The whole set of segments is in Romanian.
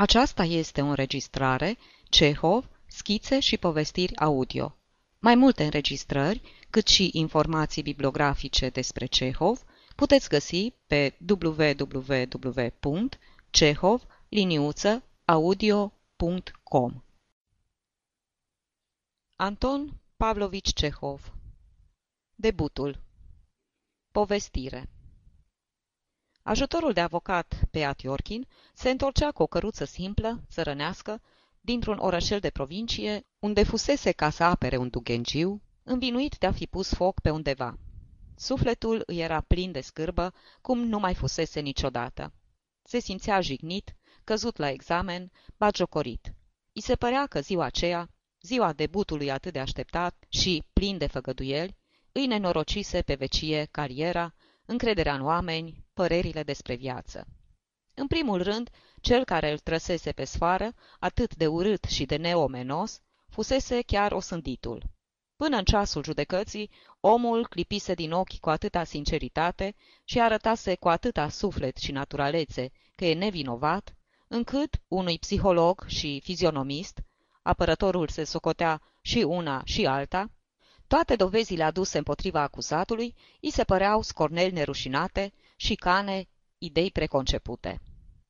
Aceasta este o înregistrare Cehov, schițe și povestiri audio. Mai multe înregistrări, cât și informații bibliografice despre Cehov, puteți găsi pe www.cehov-audio.com Anton Pavlovici Cehov. Debutul. Povestire Ajutorul de avocat, Beat Iorkin, se întorcea cu o căruță simplă, țărănească, dintr-un orășel de provincie, unde fusese ca să apere un dugengiu, învinuit de a fi pus foc pe undeva. Sufletul îi era plin de scârbă, cum nu mai fusese niciodată. Se simțea jignit, căzut la examen, bagiocorit. I se părea că ziua aceea, ziua debutului atât de așteptat și plin de făgăduieli, îi nenorocise pe vecie cariera, încrederea în oameni, părerile despre viață. În primul rând, cel care îl trăsese pe sfoară, atât de urât și de neomenos, fusese chiar osânditul. Până în ceasul judecății, omul clipise din ochi cu atâta sinceritate și arătase cu atâta suflet și naturalețe că e nevinovat, încât unui psiholog și fizionomist, apărătorul se socotea și una și alta, toate dovezile aduse împotriva acuzatului îi se păreau scorneli nerușinate, cane, idei preconcepute.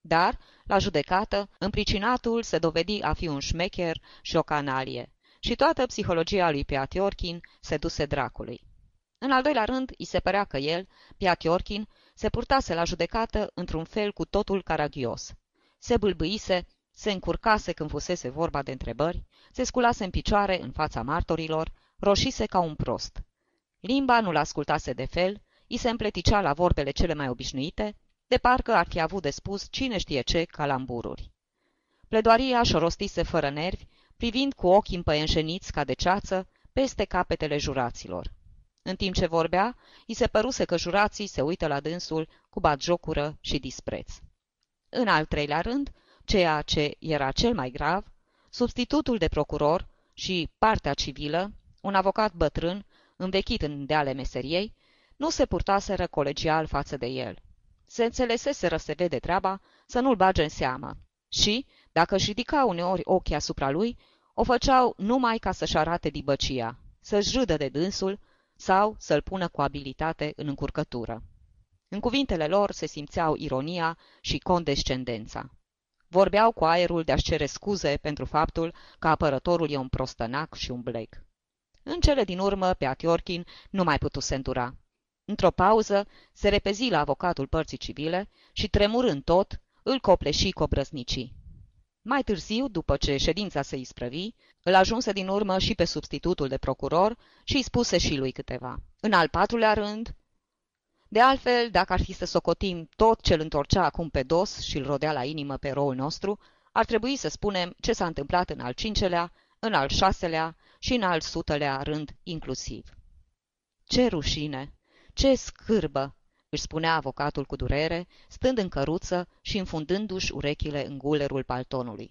Dar, la judecată, împricinatul se dovedi a fi un șmecher și o canalie, și toată psihologia lui Piatiorkin se duse dracului. În al doilea rând, îi se părea că el, Piatiorkin, se purtase la judecată într-un fel cu totul caragios. Se bâlbâise, se încurcase când fusese vorba de întrebări, se sculase în picioare în fața martorilor, roșise ca un prost. Limba nu-l ascultase de fel, i se împleticea la vorbele cele mai obișnuite, de parcă ar fi avut de spus cine știe ce calambururi. Pledoaria și rostise fără nervi, privind cu ochii împăienșeniți ca de ceață peste capetele juraților. În timp ce vorbea, i se păruse că jurații se uită la dânsul cu batjocură și dispreț. În al treilea rând, ceea ce era cel mai grav, substitutul de procuror și partea civilă, un avocat bătrân, învechit în deale meseriei, nu se purtaseră colegial față de el. Se înțeleseseră se vede treaba să nu-l bage în seamă și, dacă își ridica uneori ochii asupra lui, o făceau numai ca să-și arate dibăcia, să-și râdă de dânsul sau să-l pună cu abilitate în încurcătură. În cuvintele lor se simțeau ironia și condescendența. Vorbeau cu aerul de a-și cere scuze pentru faptul că apărătorul e un prostănac și un blec. În cele din urmă, pe Atiorchin nu mai putuse îndura. Într-o pauză, se repezi la avocatul părții civile și, tremurând tot, îl copleși cu obrăznicii. Mai târziu, după ce ședința se isprăvi, îl ajunse din urmă și pe substitutul de procuror și îi spuse și lui câteva. În al patrulea rând, de altfel, dacă ar fi să socotim tot ce îl întorcea acum pe dos și îl rodea la inimă pe roul nostru, ar trebui să spunem ce s-a întâmplat în al cincelea, în al șaselea și în al sutelea rând inclusiv. Ce rușine! Ce scârbă! își spunea avocatul cu durere, stând în căruță și înfundându-și urechile în gulerul paltonului.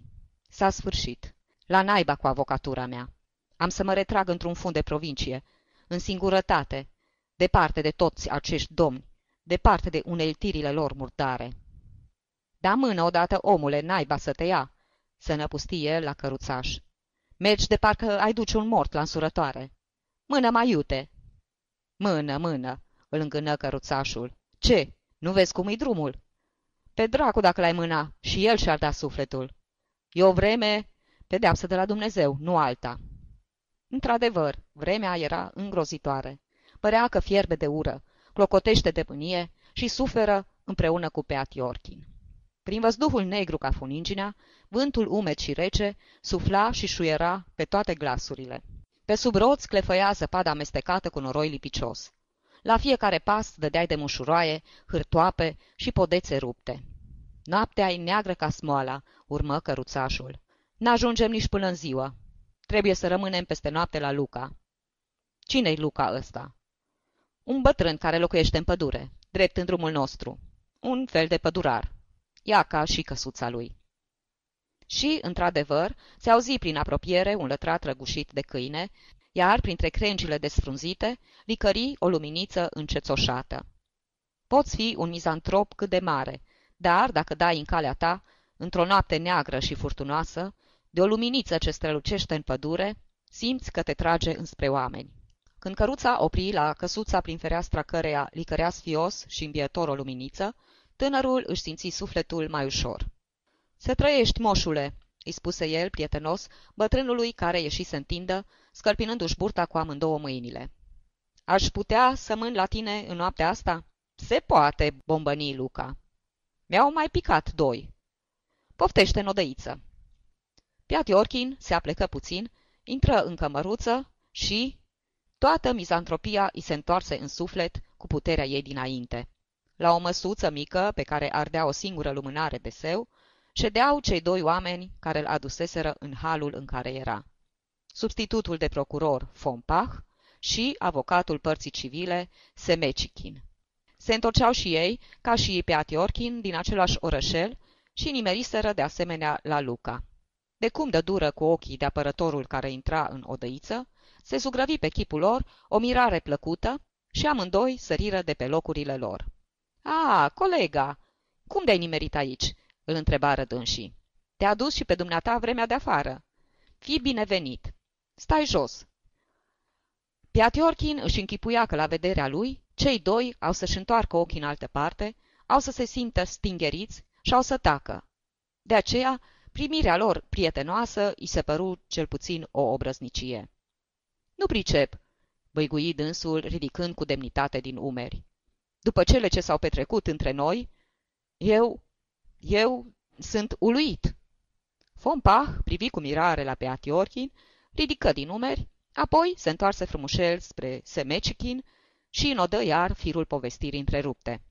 S-a sfârșit. La naiba cu avocatura mea. Am să mă retrag într-un fund de provincie, în singurătate, departe de toți acești domni, departe de uneltirile lor murdare. Da mână odată, omule, naiba să te ia, să năpusti el la căruțaș. Mergi de parcă ai duce un mort la însurătoare. Mână mai iute! Mână, mână, îl îngână căruțașul. Ce? Nu vezi cum e drumul? Pe dracu dacă l-ai mâna, și el și-ar da sufletul. E o vreme, pedeapsă de la Dumnezeu, nu alta. Într-adevăr, vremea era îngrozitoare. Părea că fierbe de ură, clocotește de mânie și suferă împreună cu Peat Iorchin. Prin văzduhul negru ca funinginea, vântul umed și rece sufla și șuiera pe toate glasurile. Pe sub roți clefăia zăpada amestecată cu noroi lipicios. La fiecare pas dădeai de mușuroaie, hârtoape și podețe rupte. Noaptea e neagră ca smoala, urmă căruțașul. N-ajungem nici până în ziua. Trebuie să rămânem peste noapte la Luca. Cine-i Luca ăsta? Un bătrân care locuiește în pădure, drept în drumul nostru. Un fel de pădurar. Iaca și căsuța lui. Și, într-adevăr, se auzi prin apropiere un lătrat răgușit de câine, iar, printre crengile desfrunzite, licări o luminiță încețoșată. Poți fi un mizantrop cât de mare, dar, dacă dai în calea ta, într-o noapte neagră și furtunoasă, de o luminiță ce strălucește în pădure, simți că te trage înspre oameni. Când căruța opri la căsuța prin fereastra căreia licărea sfios și îmbietor o luminiță, tânărul își simți sufletul mai ușor. Se trăiești, moșule!" îi spuse el, prietenos, bătrânului care ieși să întindă, scărpinându-și burta cu amândouă mâinile. Aș putea să mân la tine în noaptea asta?" Se poate, bombăni Luca. Mi-au mai picat doi. Poftește în odăiță. Piat Orkin se aplecă puțin, intră în cămăruță și... Toată mizantropia îi se întoarse în suflet cu puterea ei dinainte. La o măsuță mică, pe care ardea o singură lumânare de seu, ședeau cei doi oameni care îl aduseseră în halul în care era. Substitutul de procuror, Fompach, și avocatul părții civile, Semecichin. Se întorceau și ei, ca și pe Atiorchin, din același orășel și nimeriseră de asemenea la Luca. De cum dă dură cu ochii de apărătorul care intra în odăiță, se zugrăvi pe chipul lor o mirare plăcută și amândoi săriră de pe locurile lor. A, colega, cum de-ai nimerit aici?" îl întrebară dânsii. Te-a dus și pe dumneata vremea de afară. Fii binevenit. Stai jos." Piatiorchin își închipuia că la vederea lui cei doi au să-și întoarcă ochii în altă parte, au să se simtă stingeriți și au să tacă. De aceea, primirea lor prietenoasă îi se păru cel puțin o obrăznicie. Nu pricep, băigui dânsul, ridicând cu demnitate din umeri. După cele ce s-au petrecut între noi, eu, eu sunt uluit. Fompah privi cu mirare la Peatiorchin, ridică din umeri, apoi se întoarse frumușel spre Semecichin și înodă iar firul povestirii întrerupte.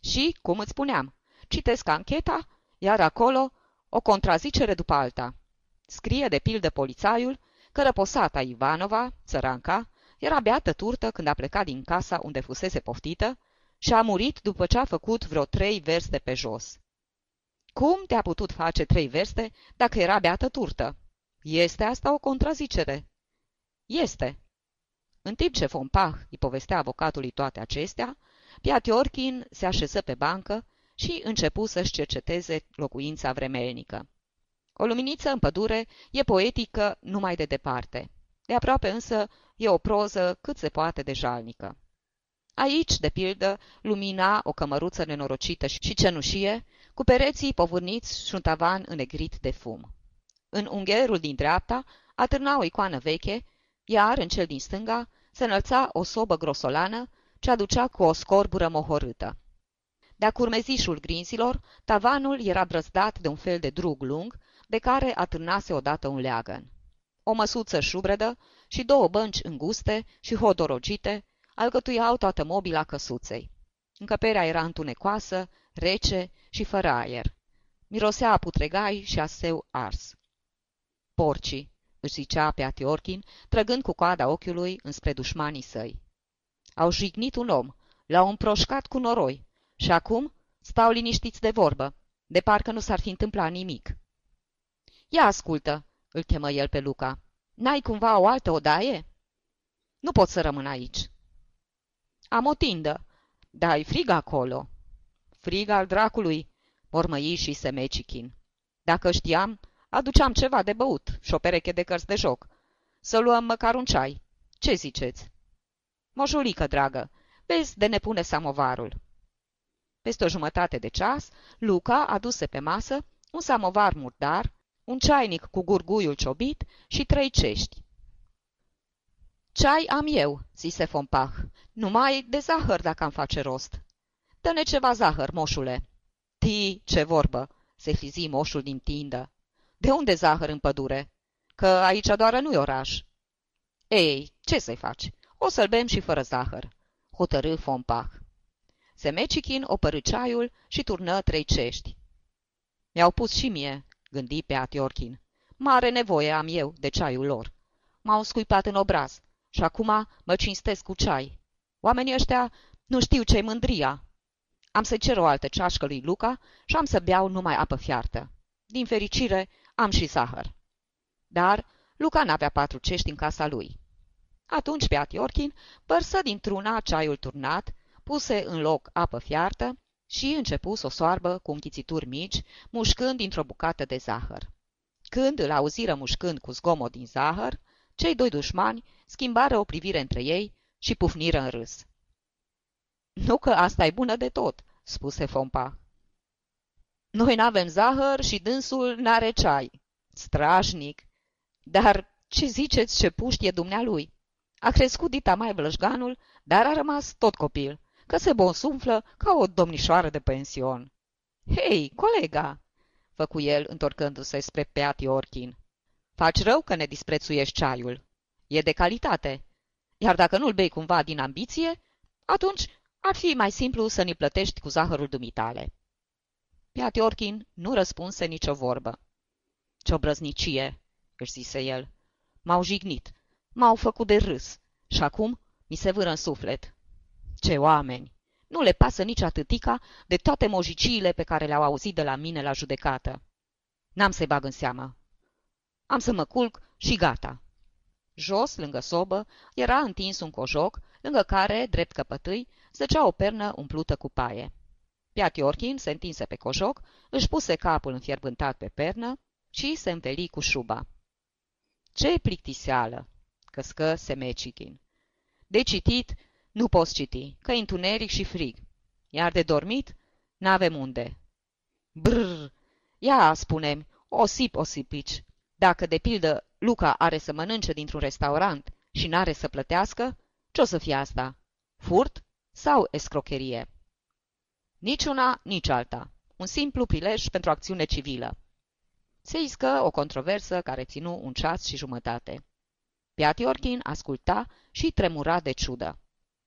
Și, cum îți spuneam, citesc ancheta, iar acolo o contrazicere după alta. Scrie de pildă polițaiul că răposata Ivanova, țăranca, era beată turtă când a plecat din casa unde fusese poftită și a murit după ce a făcut vreo trei verste pe jos. Cum te-a putut face trei verste dacă era beată turtă? Este asta o contrazicere? Este, în timp ce Fompah îi povestea avocatului toate acestea, Piatiorchin se așeză pe bancă și începu să-și cerceteze locuința vremelnică. O luminiță în pădure e poetică numai de departe. De aproape însă e o proză cât se poate de jalnică. Aici, de pildă, lumina o cămăruță nenorocită și cenușie, cu pereții povârniți și un tavan înnegrit de fum. În ungherul din dreapta atârna o icoană veche, iar în cel din stânga se înălța o sobă grosolană ce aducea cu o scorbură mohorâtă. De-a curmezișul grinzilor, tavanul era brăzdat de un fel de drug lung, de care atârnase odată un leagăn. O măsuță șubredă și două bănci înguste și hodorogite alcătuiau toată mobila căsuței. Încăperea era întunecoasă, rece și fără aer. Mirosea a putregai și a seu ars. Porcii, își zicea pe Atiorchin, trăgând cu coada ochiului înspre dușmanii săi. Au jignit un om, l-au împroșcat cu noroi și acum stau liniștiți de vorbă, de parcă nu s-ar fi întâmplat nimic. Ia ascultă, îl chemă el pe Luca. N-ai cumva o altă odaie? Nu pot să rămân aici. Am o tindă, dar ai frig acolo. Frig al dracului, mormăi și semecichin. Dacă știam, Aduceam ceva de băut și o pereche de cărți de joc. Să luăm măcar un ceai. Ce ziceți? Moșulică, dragă, vezi de ne pune samovarul. Peste o jumătate de ceas, Luca aduse pe masă un samovar murdar, un ceainic cu gurguiul ciobit și trei cești. Ceai am eu, zise Fompach, numai de zahăr dacă am face rost. Dă-ne ceva zahăr, moșule. Ti, ce vorbă, se fizi moșul din tindă. De unde zahăr în pădure? Că aici doar nu-i oraș. Ei, ce să-i faci? O să-l bem și fără zahăr, hotărâ Fompach. Semecichin opărâ ceaiul și turnă trei cești. Mi-au pus și mie, gândi pe Atiorchin. Mare nevoie am eu de ceaiul lor. M-au scuipat în obraz și acum mă cinstesc cu ceai. Oamenii ăștia nu știu ce-i mândria. Am să cer o altă ceașcă lui Luca și am să beau numai apă fiartă. Din fericire, am și zahăr. Dar Luca n-avea patru cești în casa lui. Atunci Beat Iorchin părsă dintr-una ceaiul turnat, puse în loc apă fiartă, Și începu să o soarbă cu închițituri mici, mușcând dintr-o bucată de zahăr. Când îl auziră mușcând cu zgomot din zahăr, cei doi dușmani schimbară o privire între ei și pufniră în râs. Nu că asta e bună de tot," spuse Fompa. Noi n-avem zahăr și dânsul n-are ceai. Strașnic! Dar ce ziceți ce puștie dumnealui? A crescut dita mai blășganul, dar a rămas tot copil, că se bonsumflă ca o domnișoară de pension. Hei, colega!" făcu el, întorcându-se spre Peati Orchin. Faci rău că ne disprețuiești ceaiul. E de calitate. Iar dacă nu-l bei cumva din ambiție, atunci ar fi mai simplu să ne plătești cu zahărul dumitale. Peati Orchin nu răspunse nicio vorbă. Ce obrăznicie, își zise el. M-au jignit, m-au făcut de râs și acum mi se vâră în suflet. Ce oameni! Nu le pasă nici atâtica de toate mojiciile pe care le-au auzit de la mine la judecată. N-am să-i bag în seamă. Am să mă culc și gata. Jos, lângă sobă, era întins un cojoc, lângă care, drept căpătâi, zăcea o pernă umplută cu paie. Piatiorchin se întinse pe cojoc, își puse capul înfierbântat pe pernă și se înveli cu șuba. Ce plictiseală!" căscă Semecichin. De citit nu poți citi, că întuneric și frig. Iar de dormit n-avem unde. Brrr! Ia, spunem, osip osipici. Dacă, de pildă, Luca are să mănânce dintr-un restaurant și n-are să plătească, ce o să fie asta? Furt sau escrocherie? Nici una, nici alta. Un simplu prilej pentru acțiune civilă. Se iscă o controversă care ținu un ceas și jumătate. Piatiorkin asculta și tremura de ciudă.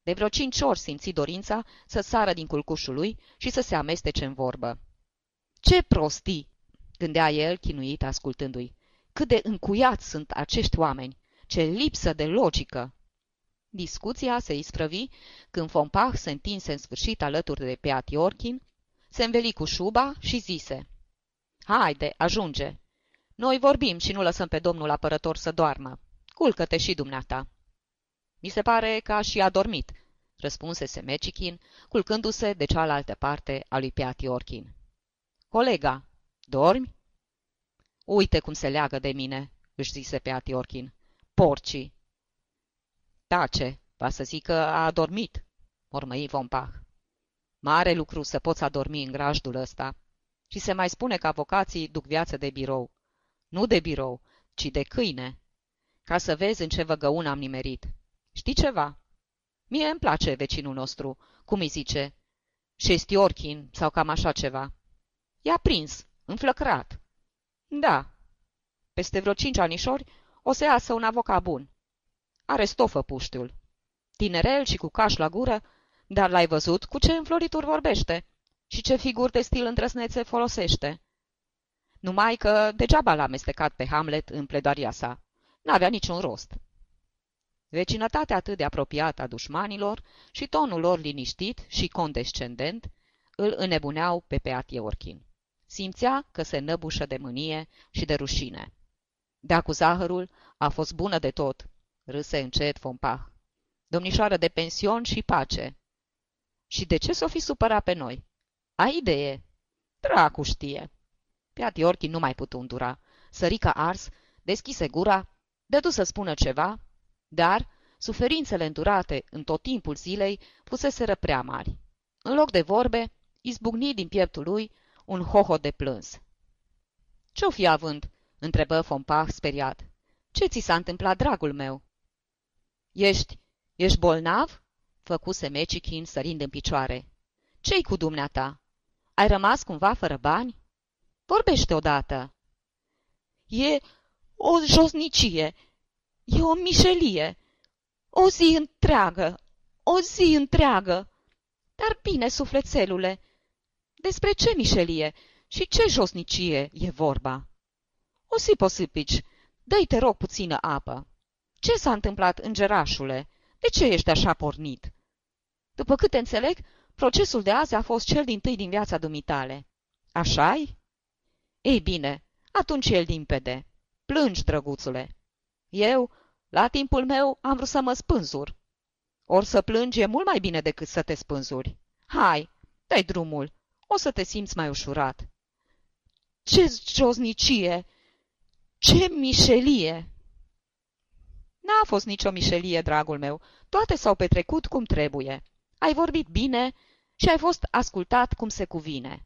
De vreo cinci ori simți dorința să sară din culcușul lui și să se amestece în vorbă. Ce prostii!" gândea el, chinuit, ascultându-i. Cât de încuiați sunt acești oameni! Ce lipsă de logică! Discuția se isprăvi când Fompach se întinse în sfârșit alături de Peati Orkin, se înveli cu șuba și zise Haide, ajunge! Noi vorbim și nu lăsăm pe domnul apărător să doarmă. Culcă-te și dumneata!" Mi se pare că a și adormit," răspunse Semecichin, culcându-se de cealaltă parte a lui Peati Orkin. Colega, dormi?" Uite cum se leagă de mine," își zise Peati Orkin. Porcii!" Tace, va să zică a adormit," mormăi Vompah. Mare lucru să poți adormi în grajdul ăsta. Și se mai spune că avocații duc viață de birou. Nu de birou, ci de câine. Ca să vezi în ce văgăun am nimerit. Știi ceva? Mie îmi place vecinul nostru, cum îi zice, Șestiorchin sau cam așa ceva. I-a prins, înflăcărat. Da, peste vreo cinci anișori o să iasă un avocat bun. Are stofă puștiul. Tinerel și cu caș la gură, dar l-ai văzut cu ce înflorituri vorbește și ce figuri de stil îndrăsnețe folosește. Numai că degeaba l-a amestecat pe Hamlet în pledoaria sa. N-avea niciun rost. Vecinătatea atât de apropiată a dușmanilor și tonul lor liniștit și condescendent îl înnebuneau pe Peatie Orchin. Simțea că se năbușă de mânie și de rușine. Dea cu zahărul a fost bună de tot, râse încet Fompah. Domnișoară de pension și pace. Și de ce s-o fi supărat pe noi? Ai idee? Dracu știe. Peati Orchin nu mai putu îndura. Sărica ars, deschise gura, dădu să spună ceva dar suferințele îndurate în tot timpul zilei fuseseră prea mari. În loc de vorbe, izbucni din pieptul lui un hoho de plâns. Ce-o fi având?" întrebă Fompah speriat. Ce ți s-a întâmplat, dragul meu?" Ești, ești bolnav?" făcuse Mecichin sărind în picioare. Ce-i cu dumneata? Ai rămas cumva fără bani? Vorbește odată." E o josnicie, E o mișelie. O zi întreagă, o zi întreagă. Dar bine, sufletelule, despre ce mișelie și ce josnicie e vorba? O si posipici, dă-i te rog puțină apă. Ce s-a întâmplat, îngerașule? De ce ești așa pornit? După câte înțeleg, procesul de azi a fost cel din tâi din viața dumitale. Așa-i? Ei bine, atunci el limpede. Plângi, drăguțule. Eu, la timpul meu, am vrut să mă spânzur. Or să plângi e mult mai bine decât să te spânzuri. Hai, Dai drumul, o să te simți mai ușurat. Ce josnicie! Ce mișelie! N-a fost nicio mișelie, dragul meu. Toate s-au petrecut cum trebuie. Ai vorbit bine și ai fost ascultat cum se cuvine.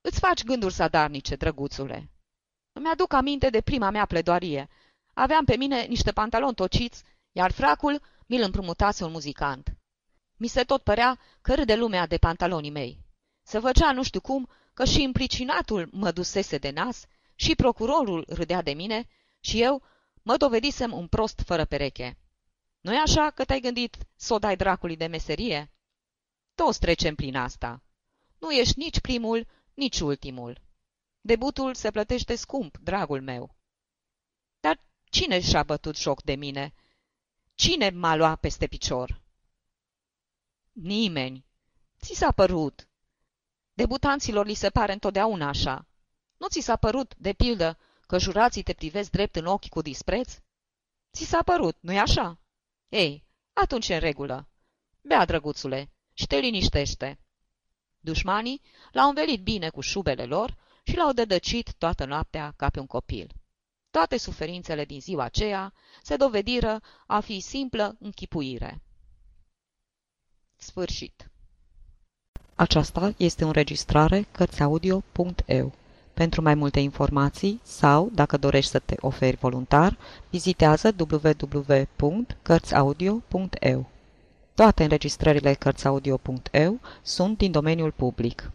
Îți faci gânduri sadarnice, drăguțule. Îmi aduc aminte de prima mea pledoarie. Aveam pe mine niște pantaloni tociți, iar fracul mi-l împrumutase un muzicant. Mi se tot părea că râde lumea de pantalonii mei. Se făcea nu știu cum că și împricinatul mă dusese de nas și procurorul râdea de mine și eu mă dovedisem un prost fără pereche. Nu-i așa că te-ai gândit să o dai dracului de meserie? Toți trecem prin asta. Nu ești nici primul, nici ultimul. Debutul se plătește scump, dragul meu. Dar cine și-a bătut joc de mine? Cine m-a luat peste picior? Nimeni. Ți s-a părut. Debutanților li se pare întotdeauna așa. Nu ți s-a părut, de pildă, că jurații te privesc drept în ochi cu dispreț? Ți s-a părut, nu-i așa? Ei, atunci în regulă. Bea, drăguțule, și te liniștește. Dușmanii l-au învelit bine cu șubele lor și l-au dădăcit toată noaptea ca pe un copil. Toate suferințele din ziua aceea se dovediră a fi simplă închipuire. Sfârșit. Aceasta este o înregistrare Cărțiaudio.eu. Pentru mai multe informații sau, dacă dorești să te oferi voluntar, vizitează www.cărțiaudio.eu. Toate înregistrările Cărțiaudio.eu sunt din domeniul public.